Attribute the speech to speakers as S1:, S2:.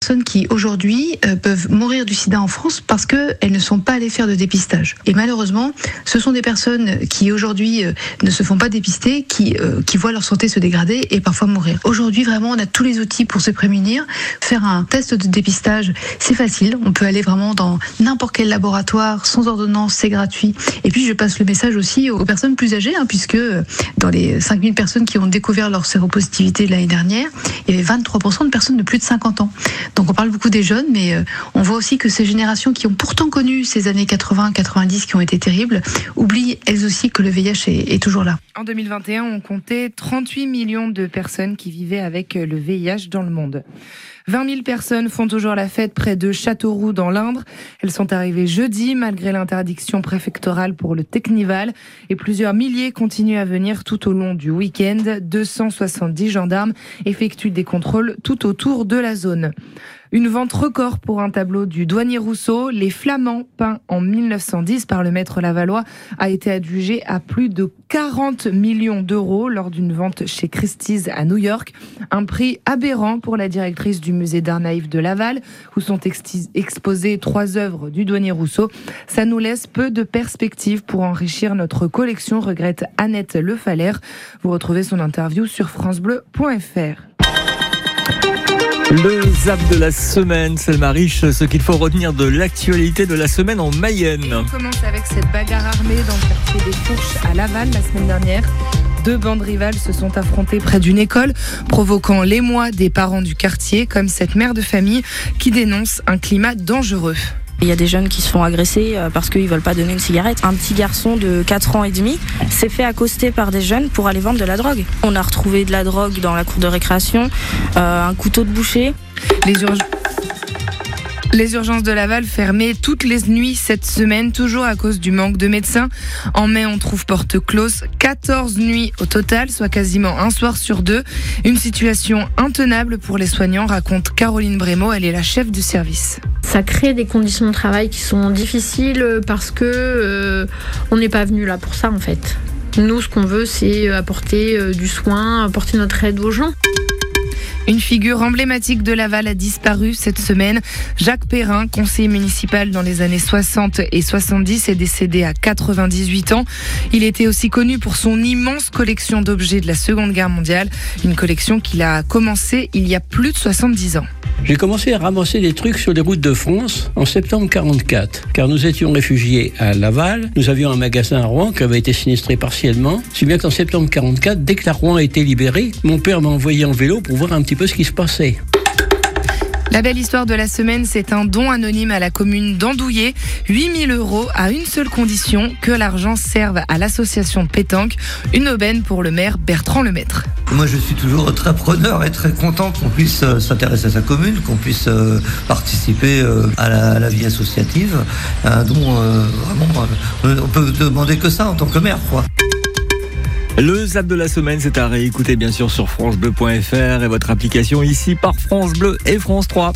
S1: personnes qui aujourd'hui euh, peuvent mourir du sida en France parce qu'elles ne sont pas allées faire de dépistage. Et malheureusement, ce sont des personnes qui aujourd'hui euh, ne se font pas dépister, qui, euh, qui voient leur santé se dégrader et parfois mourir. Aujourd'hui, vraiment, on a tous les outils pour se prémunir. Faire un test de dépistage, c'est facile. On peut aller vraiment dans n'importe quel laboratoire, sans ordonnance, c'est gratuit. Et puis, je passe le message aussi aux personnes plus âgées, hein, puisque dans les 5000 personnes qui ont découvert leur séropositivité l'année dernière, il y avait 23% de personnes de plus de 50 ans. Donc on parle beaucoup des jeunes, mais euh, on voit aussi que ces générations qui ont pourtant connu ces années 80-90 qui ont été terribles, oublient elles aussi que le VIH est toujours là.
S2: En 2021, on comptait 38 millions de personnes qui vivaient avec le VIH dans le monde. 20 000 personnes font toujours la fête près de Châteauroux dans l'Indre. Elles sont arrivées jeudi malgré l'interdiction préfectorale pour le Technival et plusieurs milliers continuent à venir tout au long du week-end. 270 gendarmes effectuent des contrôles tout autour de la zone. Une vente record pour un tableau du douanier Rousseau. Les Flamands, peints en 1910 par le maître Lavallois, a été adjugé à plus de 40 millions d'euros lors d'une vente chez Christie's à New York. Un prix aberrant pour la directrice du musée d'art naïf de Laval, où sont exposées trois œuvres du douanier Rousseau. Ça nous laisse peu de perspectives pour enrichir notre collection, regrette Annette Lefaller. Vous retrouvez son interview sur francebleu.fr.
S3: Le zap de la semaine, Selma Riche, ce qu'il faut retenir de l'actualité de la semaine en Mayenne.
S2: On commence avec cette bagarre armée dans le quartier des Fourches à Laval la semaine dernière. Deux bandes rivales se sont affrontées près d'une école, provoquant l'émoi des parents du quartier, comme cette mère de famille qui dénonce un climat dangereux.
S4: Il y a des jeunes qui se font agresser euh, parce qu'ils veulent pas donner une cigarette. Un petit garçon de 4 ans et demi s'est fait accoster par des jeunes pour aller vendre de la drogue. On a retrouvé de la drogue dans la cour de récréation, euh, un couteau de boucher.
S2: Les les urgences de Laval fermées toutes les nuits cette semaine, toujours à cause du manque de médecins. En mai, on trouve porte close 14 nuits au total, soit quasiment un soir sur deux. Une situation intenable pour les soignants, raconte Caroline Brémo. Elle est la chef du service.
S5: Ça crée des conditions de travail qui sont difficiles parce que euh, on n'est pas venu là pour ça en fait. Nous, ce qu'on veut, c'est apporter euh, du soin, apporter notre aide aux gens.
S2: Une figure emblématique de Laval a disparu cette semaine. Jacques Perrin, conseiller municipal dans les années 60 et 70, est décédé à 98 ans. Il était aussi connu pour son immense collection d'objets de la Seconde Guerre mondiale, une collection qu'il a commencée il y a plus de 70 ans.
S6: J'ai commencé à ramasser des trucs sur les routes de France en septembre 44, car nous étions réfugiés à Laval. Nous avions un magasin à Rouen qui avait été sinistré partiellement. Si bien qu'en septembre 44, dès que la Rouen a été libérée, mon père m'a envoyé en vélo pour voir un petit peu ce qui se passait.
S2: La belle histoire de la semaine, c'est un don anonyme à la commune d'Andouillé. 8000 euros à une seule condition, que l'argent serve à l'association pétanque. Une aubaine pour le maire Bertrand Lemaître.
S7: Moi, je suis toujours très preneur et très content qu'on puisse euh, s'intéresser à sa commune, qu'on puisse euh, participer euh, à la, vie associative, dont vraiment, on peut demander que ça en tant que maire. Quoi.
S3: Le zap de la semaine, c'est à réécouter bien sûr sur francebleu.fr et votre application ici par France Bleu et France 3.